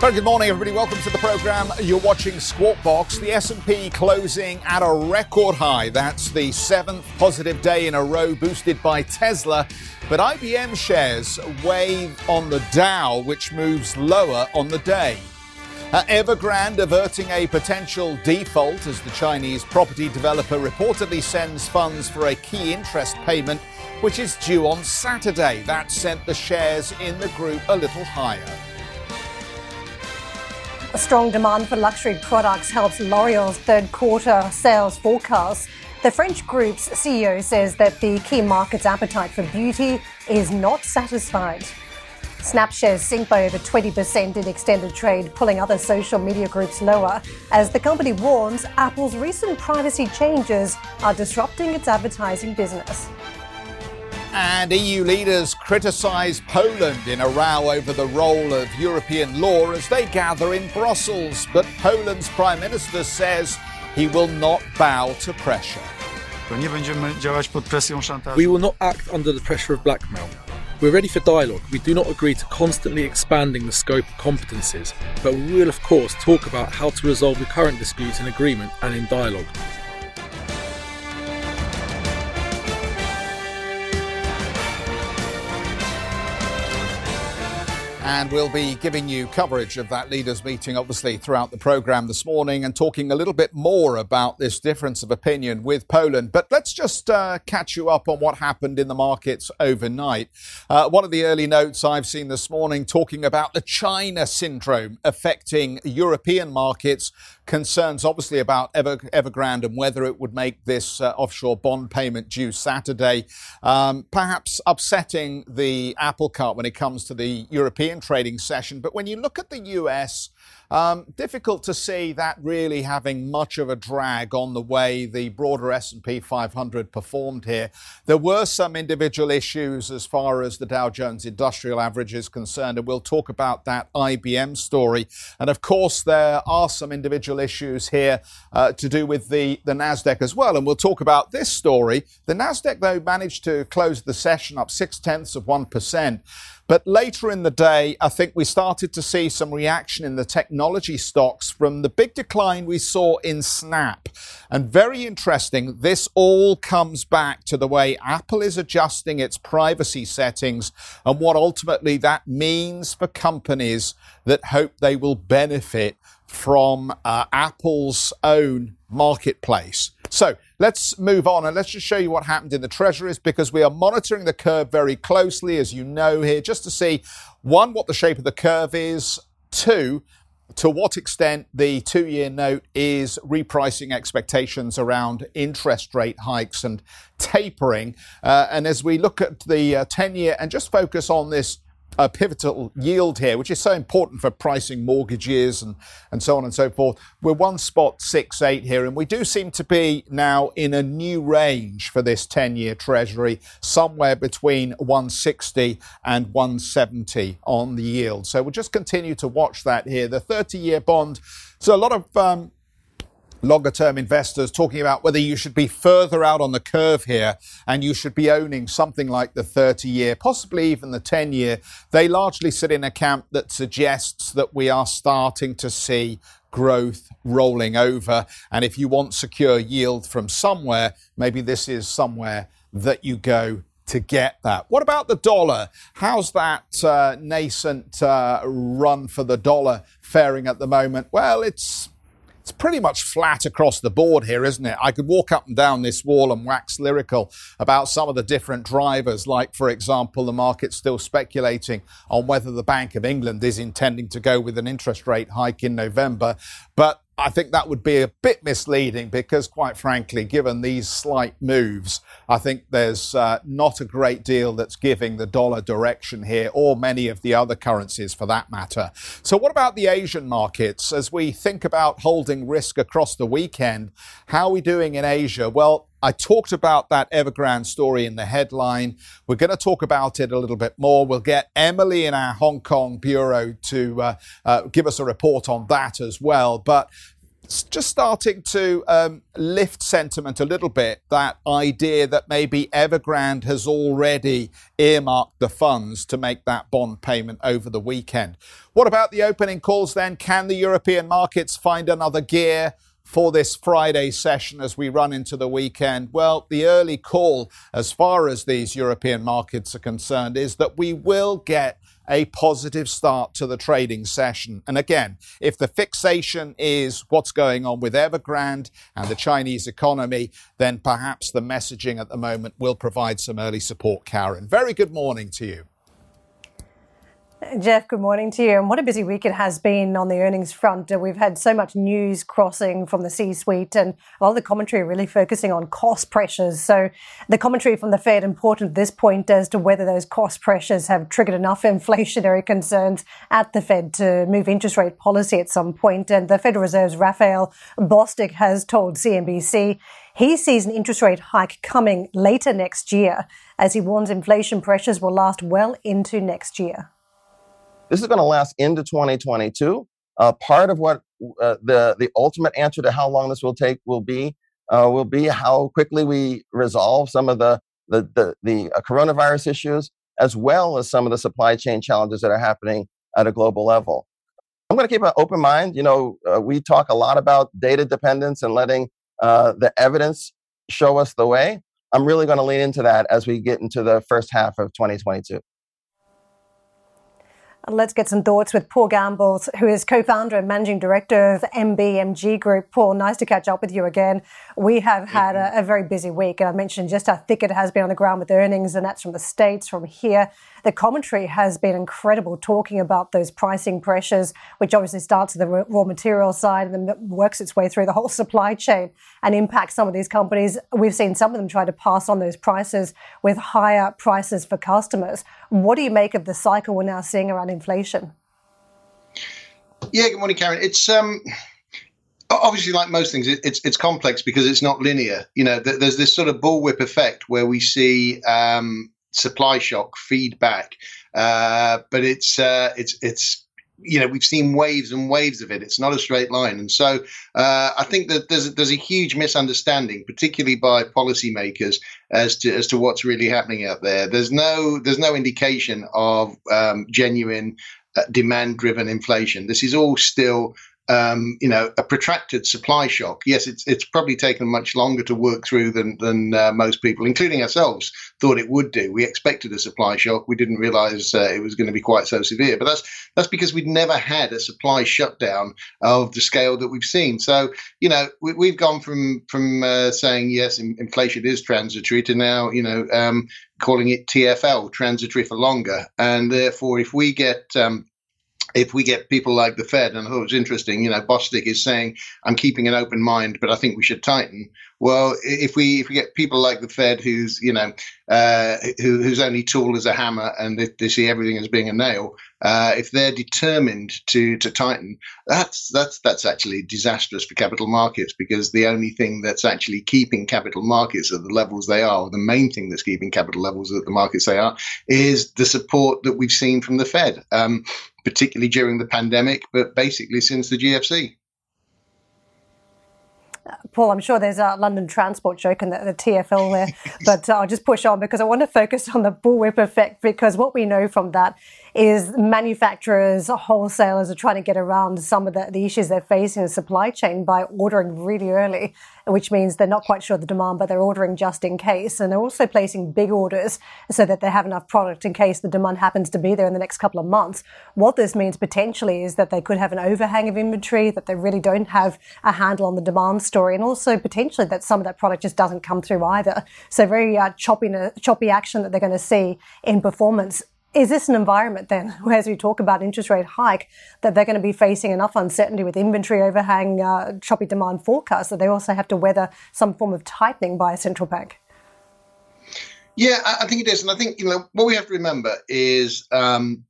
Very good morning, everybody. Welcome to the program. You're watching Squawk Box. The S&P closing at a record high. That's the seventh positive day in a row, boosted by Tesla. But IBM shares weigh on the Dow, which moves lower on the day. Uh, Evergrande averting a potential default as the Chinese property developer reportedly sends funds for a key interest payment, which is due on Saturday. That sent the shares in the group a little higher. A strong demand for luxury products helps L'Oreal's third quarter sales forecast. The French group's CEO says that the key market's appetite for beauty is not satisfied. Snap shares sink by over 20% in extended trade, pulling other social media groups lower, as the company warns Apple's recent privacy changes are disrupting its advertising business. And EU leaders criticise Poland in a row over the role of European law as they gather in Brussels. But Poland's Prime Minister says he will not bow to pressure. We will not act under the pressure of blackmail. We're ready for dialogue. We do not agree to constantly expanding the scope of competences, but we will, of course, talk about how to resolve the current disputes in agreement and in dialogue. And we'll be giving you coverage of that leaders' meeting, obviously, throughout the programme this morning and talking a little bit more about this difference of opinion with Poland. But let's just uh, catch you up on what happened in the markets overnight. Uh, one of the early notes I've seen this morning talking about the China syndrome affecting European markets concerns obviously about Ever, Evergrande and whether it would make this uh, offshore bond payment due Saturday, um, perhaps upsetting the apple cart when it comes to the European trading session. But when you look at the US, um, difficult to see that really having much of a drag on the way the broader S&P 500 performed here. There were some individual issues as far as the Dow Jones Industrial Average is concerned, and we'll talk about that IBM story. And of course, there are some individual issues here uh, to do with the, the Nasdaq as well, and we'll talk about this story. The Nasdaq, though, managed to close the session up six tenths of one percent. But later in the day, I think we started to see some reaction in the technology stocks from the big decline we saw in Snap. And very interesting, this all comes back to the way Apple is adjusting its privacy settings and what ultimately that means for companies that hope they will benefit from uh, Apple's own marketplace. So let's move on and let's just show you what happened in the treasuries because we are monitoring the curve very closely, as you know here, just to see one, what the shape of the curve is, two, to what extent the two year note is repricing expectations around interest rate hikes and tapering. Uh, and as we look at the uh, 10 year and just focus on this a pivotal yield here, which is so important for pricing mortgages and, and so on and so forth. We're one spot six eight here, and we do seem to be now in a new range for this 10 year treasury, somewhere between 160 and 170 on the yield. So we'll just continue to watch that here. The 30 year bond. So a lot of um, longer term investors talking about whether you should be further out on the curve here and you should be owning something like the 30 year, possibly even the 10 year. They largely sit in a camp that suggests that we are starting to see growth rolling over. And if you want secure yield from somewhere, maybe this is somewhere that you go to get that. What about the dollar? How's that uh, nascent uh, run for the dollar faring at the moment? Well, it's it's pretty much flat across the board here, isn't it? I could walk up and down this wall and wax lyrical about some of the different drivers, like, for example, the market still speculating on whether the Bank of England is intending to go with an interest rate hike in November. But I think that would be a bit misleading because, quite frankly, given these slight moves, I think there's uh, not a great deal that's giving the dollar direction here, or many of the other currencies for that matter. So, what about the Asian markets? As we think about holding risk across the weekend, how are we doing in Asia? Well, I talked about that Evergrande story in the headline. We're going to talk about it a little bit more. We'll get Emily in our Hong Kong bureau to uh, uh, give us a report on that as well. But just starting to um, lift sentiment a little bit. That idea that maybe Evergrande has already earmarked the funds to make that bond payment over the weekend. What about the opening calls then? Can the European markets find another gear? For this Friday session as we run into the weekend? Well, the early call, as far as these European markets are concerned, is that we will get a positive start to the trading session. And again, if the fixation is what's going on with Evergrande and the Chinese economy, then perhaps the messaging at the moment will provide some early support, Karen. Very good morning to you. Geoff, good morning to you. And what a busy week it has been on the earnings front. Uh, we've had so much news crossing from the C suite, and a lot of the commentary really focusing on cost pressures. So, the commentary from the Fed important at this point as to whether those cost pressures have triggered enough inflationary concerns at the Fed to move interest rate policy at some point. And the Federal Reserve's Raphael Bostic has told CNBC he sees an interest rate hike coming later next year, as he warns inflation pressures will last well into next year. This is going to last into 2022. Uh, part of what uh, the the ultimate answer to how long this will take will be uh, will be how quickly we resolve some of the the the, the uh, coronavirus issues, as well as some of the supply chain challenges that are happening at a global level. I'm going to keep an open mind. You know, uh, we talk a lot about data dependence and letting uh, the evidence show us the way. I'm really going to lean into that as we get into the first half of 2022. Let's get some thoughts with Paul Gambles, who is co-founder and managing director of MBMG Group. Paul, nice to catch up with you again. We have had a, a, very busy week, and I mentioned just how thick it has been on the ground with earnings, and that's from the states, from here. The commentary has been incredible, talking about those pricing pressures, which obviously starts at the raw material side and then works its way through the whole supply chain and impacts some of these companies. We've seen some of them try to pass on those prices with higher prices for customers. What do you make of the cycle we're now seeing around inflation? Yeah, good morning, Karen. It's um, obviously like most things, it's it's complex because it's not linear. You know, there's this sort of bullwhip effect where we see um, supply shock feedback, uh, but it's uh, it's it's you know we've seen waves and waves of it. It's not a straight line, and so uh, I think that there's there's a huge misunderstanding, particularly by policymakers, as to as to what's really happening out there. There's no there's no indication of um, genuine uh, demand driven inflation. This is all still um, you know, a protracted supply shock. Yes, it's it's probably taken much longer to work through than than uh, most people, including ourselves, thought it would do. We expected a supply shock. We didn't realise uh, it was going to be quite so severe. But that's that's because we'd never had a supply shutdown of the scale that we've seen. So you know, we, have gone from from uh, saying yes, inflation is transitory to now, you know. Um, calling it TFL, transitory for longer, and therefore, if we get um, if we get people like the Fed, and I thought it was interesting, you know, Bostic is saying, I'm keeping an open mind, but I think we should tighten. Well, if we if we get people like the Fed, who's you know, uh, who, only tool is a hammer, and they, they see everything as being a nail, uh, if they're determined to to tighten, that's that's that's actually disastrous for capital markets because the only thing that's actually keeping capital markets at the levels they are, or the main thing that's keeping capital levels at the markets they are, is the support that we've seen from the Fed. Um, particularly during the pandemic, but basically since the GFC. Paul, I'm sure there's a London transport joke in the, the TFL there, but uh, I'll just push on because I want to focus on the bullwhip effect because what we know from that is manufacturers, wholesalers are trying to get around some of the, the issues they're facing in the supply chain by ordering really early, which means they're not quite sure of the demand, but they're ordering just in case. And they're also placing big orders so that they have enough product in case the demand happens to be there in the next couple of months. What this means potentially is that they could have an overhang of inventory, that they really don't have a handle on the demand story, and also potentially that some of that product just doesn't come through either. So very uh, choppy, choppy action that they're going to see in performance is this an environment then, where as we talk about interest rate hike, that they're going to be facing enough uncertainty with inventory overhang, uh, choppy demand forecasts that they also have to weather some form of tightening by a central bank? Yeah, I think it is, and I think you know what we have to remember is um,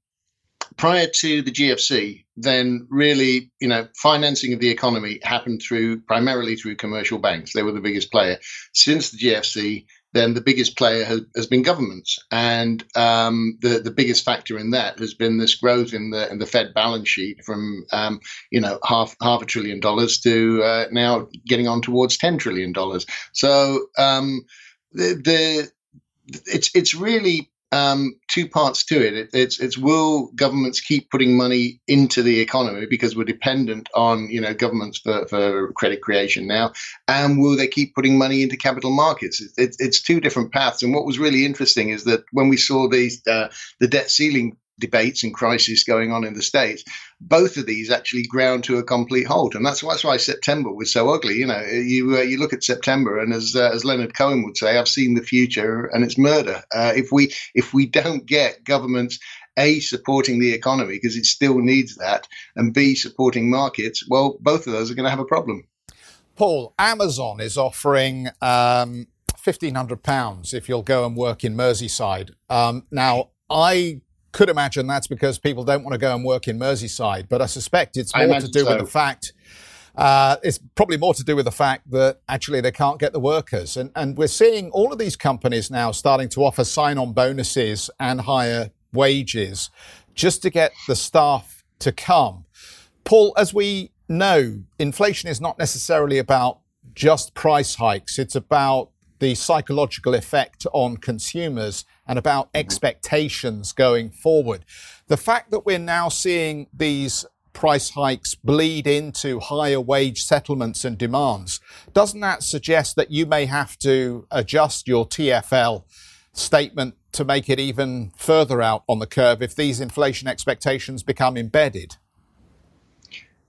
prior to the GFC, then really, you know, financing of the economy happened through primarily through commercial banks. They were the biggest player. Since the GFC, then the biggest player has, has been governments, and um, the the biggest factor in that has been this growth in the in the Fed balance sheet from um, you know half half a trillion dollars to uh, now getting on towards ten trillion dollars. So um, the the it's it's really um, two parts to it. it. It's it's will governments keep putting money into the economy because we're dependent on you know governments for, for credit creation now, and will they keep putting money into capital markets? It, it, it's two different paths. And what was really interesting is that when we saw these uh, the debt ceiling debates and crises going on in the states, both of these actually ground to a complete halt, and that's why, that's why September was so ugly. You know, you uh, you look at September, and as uh, as Leonard Cohen would say, "I've seen the future, and it's murder." Uh, if we if we don't get governments a supporting the economy because it still needs that, and b supporting markets, well, both of those are going to have a problem. Paul, Amazon is offering. Um, £1,500 if you'll go and work in Merseyside. Um, now, I could imagine that's because people don't want to go and work in Merseyside, but I suspect it's more to do so. with the fact. Uh, it's probably more to do with the fact that actually they can't get the workers. And, and we're seeing all of these companies now starting to offer sign on bonuses and higher wages just to get the staff to come. Paul, as we know, inflation is not necessarily about just price hikes, it's about the psychological effect on consumers and about expectations going forward. The fact that we're now seeing these price hikes bleed into higher wage settlements and demands, doesn't that suggest that you may have to adjust your TFL statement to make it even further out on the curve if these inflation expectations become embedded?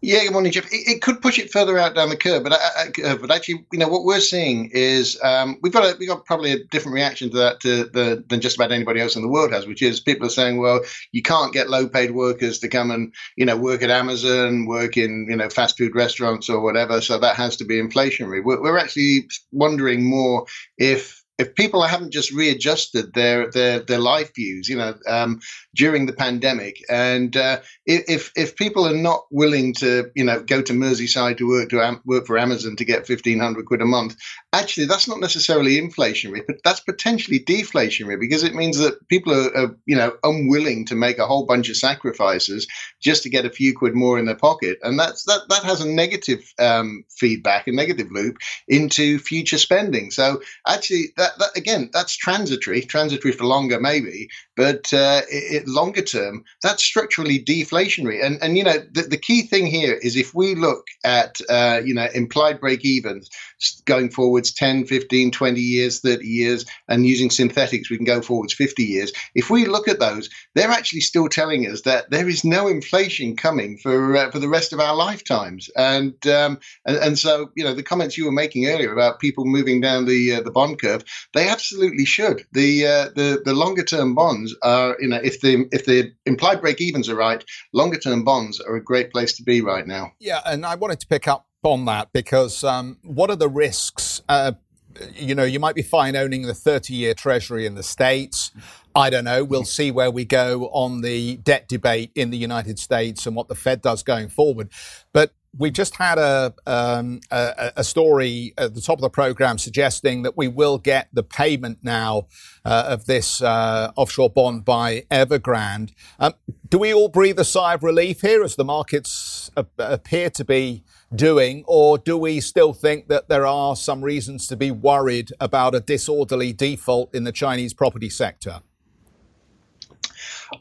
Yeah, good morning, Geoff. It, it, could push it further out down the curve, but uh, but actually, you know, what we're seeing is um, we've got a, we've got probably a different reaction to that to the, than just about anybody else in the world has, which is people are saying, well, you can't get low-paid workers to come and you know work at Amazon, work in you know fast food restaurants or whatever, so that has to be inflationary. We're, we're actually wondering more if if people haven't just readjusted their their their life views, you know, um, during the pandemic, and uh, if if people are not willing to, you know, go to Merseyside to work to work for Amazon to get fifteen hundred quid a month, actually that's not necessarily inflationary, but that's potentially deflationary because it means that people are, are you know unwilling to make a whole bunch of sacrifices just to get a few quid more in their pocket, and that's that that has a negative um, feedback, a negative loop into future spending. So actually that that, again, that's transitory, transitory for longer maybe, but uh, it, longer term, that's structurally deflationary. And and you know the, the key thing here is if we look at uh, you know implied break evens going forwards 10, 15, 20 years, 30 years, and using synthetics, we can go forwards 50 years. If we look at those, they're actually still telling us that there is no inflation coming for uh, for the rest of our lifetimes. And, um, and and so you know the comments you were making earlier about people moving down the uh, the bond curve, they absolutely should. The uh, the the longer term bonds are you know if the if the implied break evens are right, longer term bonds are a great place to be right now. Yeah, and I wanted to pick up on that because um, what are the risks? Uh, you know, you might be fine owning the 30 year treasury in the States. I don't know. We'll see where we go on the debt debate in the United States and what the Fed does going forward. But we just had a, um, a, a story at the top of the program suggesting that we will get the payment now uh, of this uh, offshore bond by Evergrande. Um, do we all breathe a sigh of relief here as the markets appear to be doing, or do we still think that there are some reasons to be worried about a disorderly default in the Chinese property sector?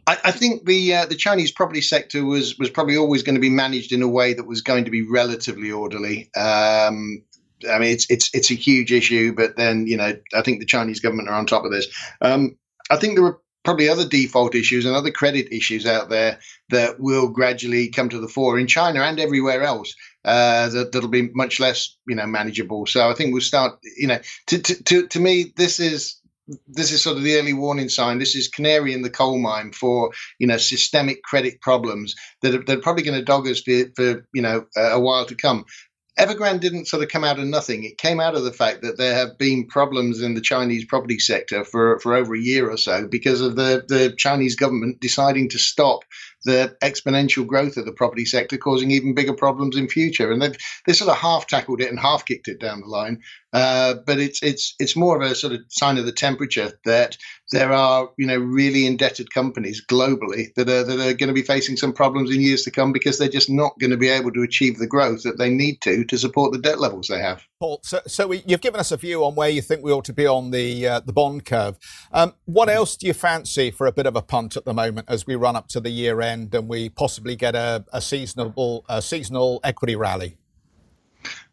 I, I think the uh, the Chinese property sector was was probably always going to be managed in a way that was going to be relatively orderly. Um, I mean, it's it's it's a huge issue, but then you know, I think the Chinese government are on top of this. Um, I think there were probably other default issues and other credit issues out there that will gradually come to the fore in China and everywhere else. Uh, that that'll be much less, you know, manageable. So I think we'll start. You know, to to to, to me, this is this is sort of the early warning sign. This is canary in the coal mine for you know systemic credit problems that are, that are probably going to dog us for, for you know a while to come. Evergrande didn't sort of come out of nothing. It came out of the fact that there have been problems in the Chinese property sector for, for over a year or so because of the, the Chinese government deciding to stop the exponential growth of the property sector causing even bigger problems in future. And they've they sort of half tackled it and half kicked it down the line. Uh, but it's it's it's more of a sort of sign of the temperature that there are you know really indebted companies globally that are that are going to be facing some problems in years to come because they're just not going to be able to achieve the growth that they need to to support the debt levels they have. Paul, so, so we, you've given us a view on where you think we ought to be on the uh, the bond curve. Um, what else do you fancy for a bit of a punt at the moment as we run up to the year end and we possibly get a, a seasonal a seasonal equity rally?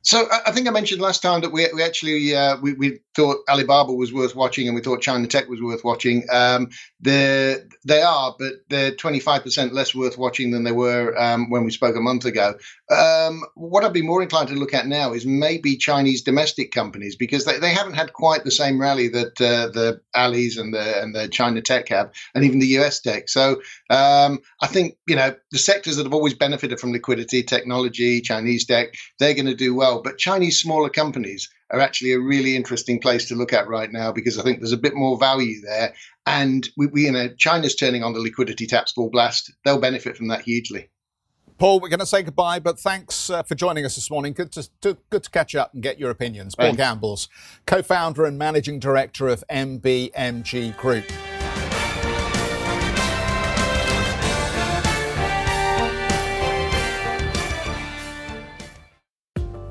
So I think I mentioned last time that we, we actually uh, we, we thought Alibaba was worth watching and we thought China Tech was worth watching. Um, they are, but they're 25% less worth watching than they were um, when we spoke a month ago. Um, what I'd be more inclined to look at now is maybe Chinese domestic companies because they, they haven't had quite the same rally that uh, the Alis and the and the China Tech have, and even the US Tech. So um, I think you know the sectors that have always benefited from liquidity, technology, Chinese tech, they're going to do well. But Chinese smaller companies are actually a really interesting place to look at right now because I think there's a bit more value there. And we, we you know, China's turning on the liquidity taps full blast. They'll benefit from that hugely. Paul, we're going to say goodbye, but thanks uh, for joining us this morning. Good to, to, good to catch up and get your opinions. Paul Gambles, co-founder and managing director of MBMG Group.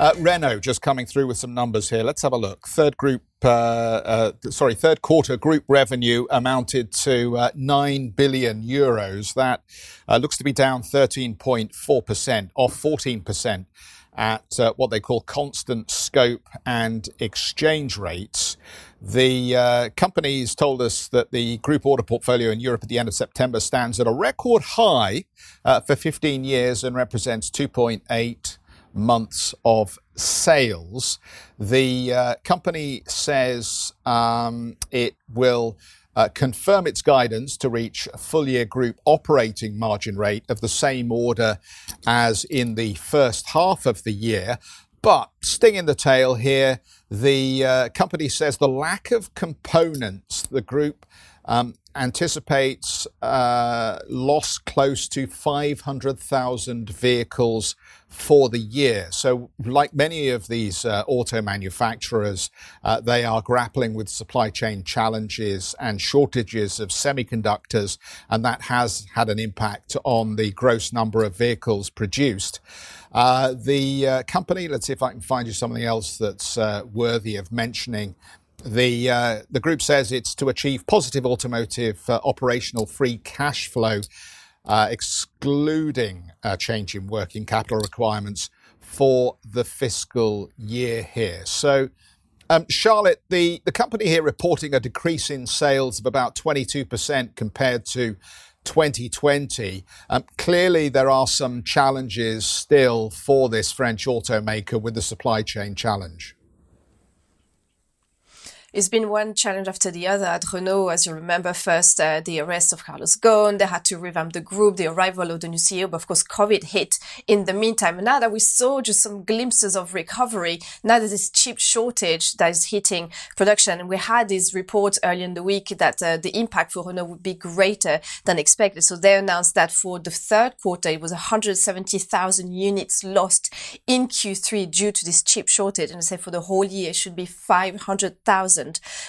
Uh, Renault just coming through with some numbers here. Let's have a look. Third group, uh, uh, sorry, third quarter group revenue amounted to uh, 9 billion euros. That uh, looks to be down 13.4%, off 14% at uh, what they call constant scope and exchange rates. The uh, companies told us that the group order portfolio in Europe at the end of September stands at a record high uh, for 15 years and represents 2.8 months of sales. The uh, company says um, it will uh, confirm its guidance to reach a full year group operating margin rate of the same order as in the first half of the year. But sting in the tail here, the uh, company says the lack of components the group um, anticipates uh, loss close to 500,000 vehicles for the year. So, like many of these uh, auto manufacturers, uh, they are grappling with supply chain challenges and shortages of semiconductors, and that has had an impact on the gross number of vehicles produced. Uh, the uh, company, let's see if I can find you something else that's uh, worthy of mentioning. The uh, the group says it's to achieve positive automotive operational free cash flow uh, excluding a change in working capital requirements for the fiscal year here. So, um, Charlotte, the, the company here reporting a decrease in sales of about 22% compared to 2020. Um, clearly, there are some challenges still for this French automaker with the supply chain challenge it's been one challenge after the other at Renault. As you remember, first uh, the arrest of Carlos Ghosn, they had to revamp the group, the arrival of the new CEO, but of course COVID hit in the meantime. Now that we saw just some glimpses of recovery, now there's this chip shortage that is hitting production. And we had this report earlier in the week that uh, the impact for Renault would be greater than expected. So they announced that for the third quarter, it was 170,000 units lost in Q3 due to this chip shortage. And they say for the whole year, it should be 500,000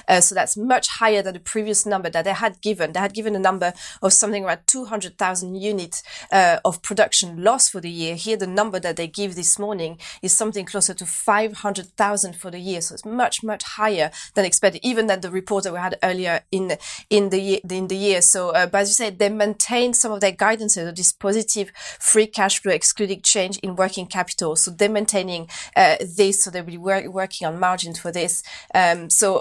uh, so that's much higher than the previous number that they had given. They had given a number of something around 200,000 units uh, of production loss for the year. Here, the number that they give this morning is something closer to 500,000 for the year. So it's much, much higher than expected, even than the report that we had earlier in, in the year, in the year. So, uh, but as you said, they maintain some of their guidance of this positive free cash flow, excluding change in working capital. So they're maintaining uh, this. So they'll be working on margins for this. Um, so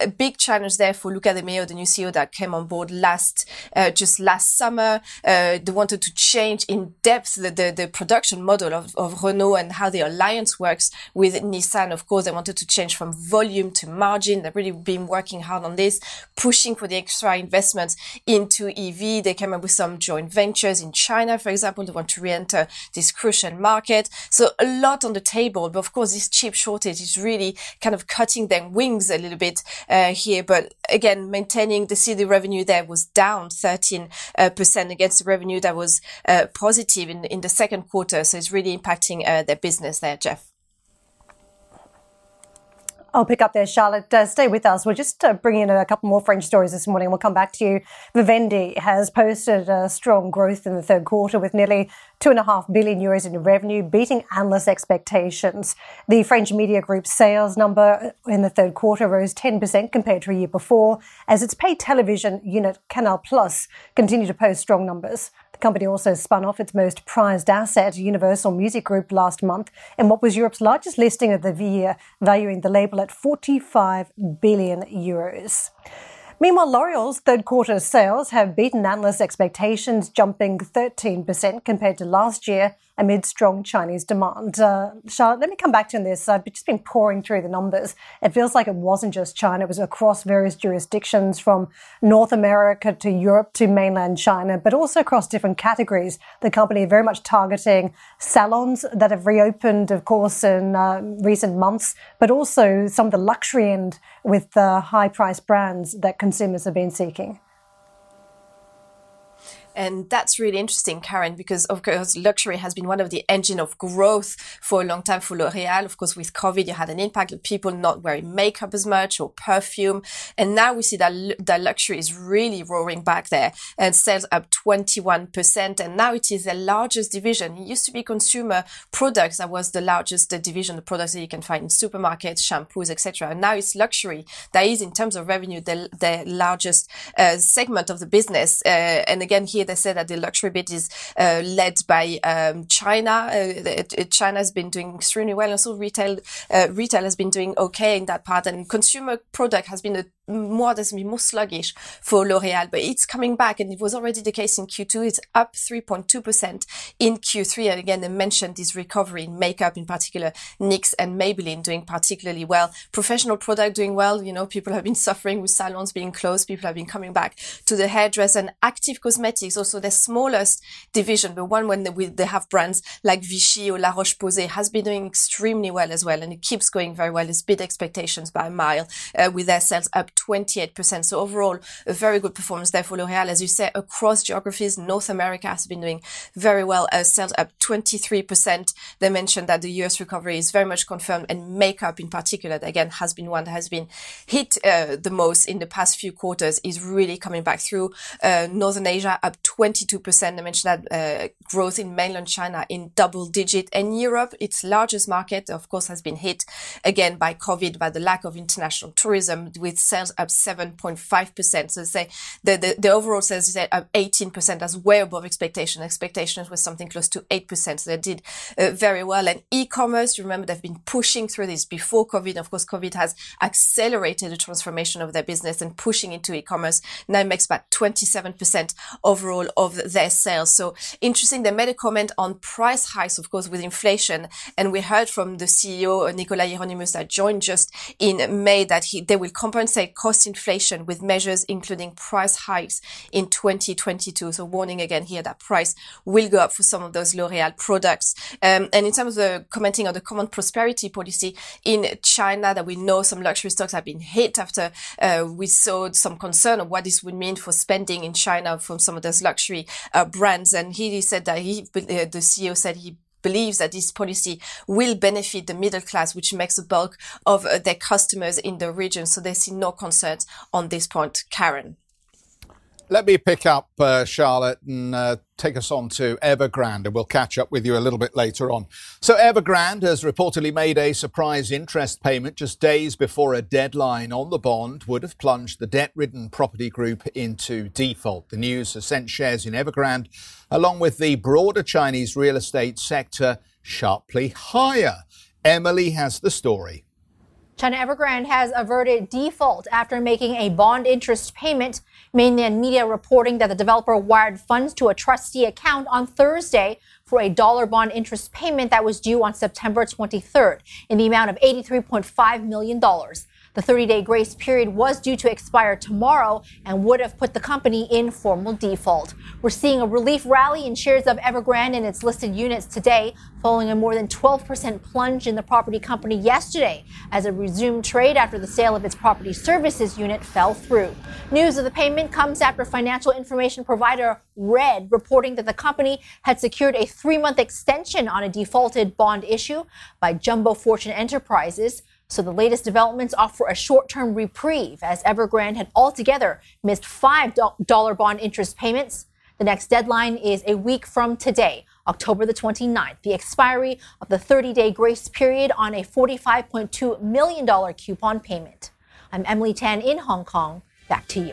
a big challenge there for Luca de Meo, the new CEO that came on board last, uh, just last summer. Uh, they wanted to change in depth the, the, the production model of, of Renault and how the alliance works with Nissan. Of course, they wanted to change from volume to margin. They've really been working hard on this, pushing for the extra investments into EV. They came up with some joint ventures in China, for example. They want to re-enter this crucial market. So a lot on the table. But of course, this chip shortage is really kind of cutting their wings a little bit uh, here. But again, maintaining the CD revenue there was down 13% uh, against the revenue that was uh, positive in, in the second quarter. So it's really impacting uh, their business there, Geoff. I'll pick up there, Charlotte. Uh, stay with us. We're just uh, in a couple more French stories this morning. We'll come back to you. Vivendi has posted a strong growth in the third quarter with nearly two and a half billion euros in revenue, beating analyst expectations. The French media group's sales number in the third quarter rose 10% compared to a year before, as its paid television unit Canal Plus continued to post strong numbers. The company also spun off its most prized asset, Universal Music Group, last month in what was Europe's largest listing of the year, valuing the label at 45 billion euros. Meanwhile, L'Oreal's third quarter sales have beaten analyst expectations, jumping 13% compared to last year amid strong Chinese demand. Uh, Charlotte, let me come back to this. I've just been poring through the numbers. It feels like it wasn't just China, it was across various jurisdictions from North America to Europe to mainland China, but also across different categories. The company very much targeting salons that have reopened, of course, in uh, recent months, but also some of the luxury end with the high price brands that consumers have been seeking. And that's really interesting, Karen, because of course, luxury has been one of the engine of growth for a long time for L'Oreal. Of course, with COVID, you had an impact of people not wearing makeup as much or perfume. And now we see that, that luxury is really roaring back there and sales up 21%. And now it is the largest division. It used to be consumer products that was the largest division, the products that you can find in supermarkets, shampoos, etc. Now it's luxury that is in terms of revenue, the, the largest uh, segment of the business. Uh, and again, here they say that the luxury bit is uh, led by um, China. Uh, China has been doing extremely well. Also, retail uh, retail has been doing okay in that part, and consumer product has been a more that's been more sluggish for L'Oreal, but it's coming back, and it was already the case in Q2. It's up 3.2% in Q3, and again, I mentioned this recovery in makeup, in particular, NYX and Maybelline doing particularly well. Professional product doing well. You know, people have been suffering with salons being closed. People have been coming back to the hairdresser and active cosmetics. Also, the smallest division, but one when they, they have brands like Vichy or La Roche-Posay has been doing extremely well as well, and it keeps going very well. It's beat expectations by a mile uh, with their sales up 28%. So overall, a very good performance there for L'Oreal. As you say, across geographies, North America has been doing very well. Uh, sales up 23%. They mentioned that the US recovery is very much confirmed and makeup in particular, again, has been one that has been hit uh, the most in the past few quarters is really coming back through. Uh, Northern Asia up 22%. They mentioned that uh, growth in mainland China in double digit and Europe, its largest market, of course, has been hit again by COVID, by the lack of international tourism with sales sales up 7.5%. So say the, the, the overall sales is up 18%. That's way above expectation. Expectations was something close to 8%. So they did uh, very well. And e-commerce, remember they've been pushing through this before COVID. Of course, COVID has accelerated the transformation of their business and pushing into e-commerce. Now makes about 27% overall of their sales. So interesting. They made a comment on price hikes, of course, with inflation. And we heard from the CEO, Nicolas Hieronimus, that joined just in May that he, they will compensate cost inflation with measures including price hikes in 2022. So warning again here that price will go up for some of those L'Oreal products. Um, and in terms of the commenting on the common prosperity policy in China that we know some luxury stocks have been hit after uh, we saw some concern of what this would mean for spending in China from some of those luxury uh, brands. And he said that he, uh, the CEO said he believes that this policy will benefit the middle class, which makes the bulk of uh, their customers in the region. So they see no concerns on this point. Karen. Let me pick up, uh, Charlotte, and uh, take us on to Evergrande, and we'll catch up with you a little bit later on. So, Evergrande has reportedly made a surprise interest payment just days before a deadline on the bond would have plunged the debt ridden property group into default. The news has sent shares in Evergrande, along with the broader Chinese real estate sector, sharply higher. Emily has the story. China Evergrande has averted default after making a bond interest payment. Mainland media reporting that the developer wired funds to a trustee account on Thursday for a dollar bond interest payment that was due on September 23rd in the amount of $83.5 million. The 30 day grace period was due to expire tomorrow and would have put the company in formal default. We're seeing a relief rally in shares of Evergrande and its listed units today, following a more than 12% plunge in the property company yesterday as it resumed trade after the sale of its property services unit fell through. News of the payment comes after financial information provider REDD reporting that the company had secured a three month extension on a defaulted bond issue by Jumbo Fortune Enterprises. So the latest developments offer a short-term reprieve as Evergrande had altogether missed $5 bond interest payments. The next deadline is a week from today, October the 29th, the expiry of the 30-day grace period on a $45.2 million coupon payment. I'm Emily Tan in Hong Kong. Back to you.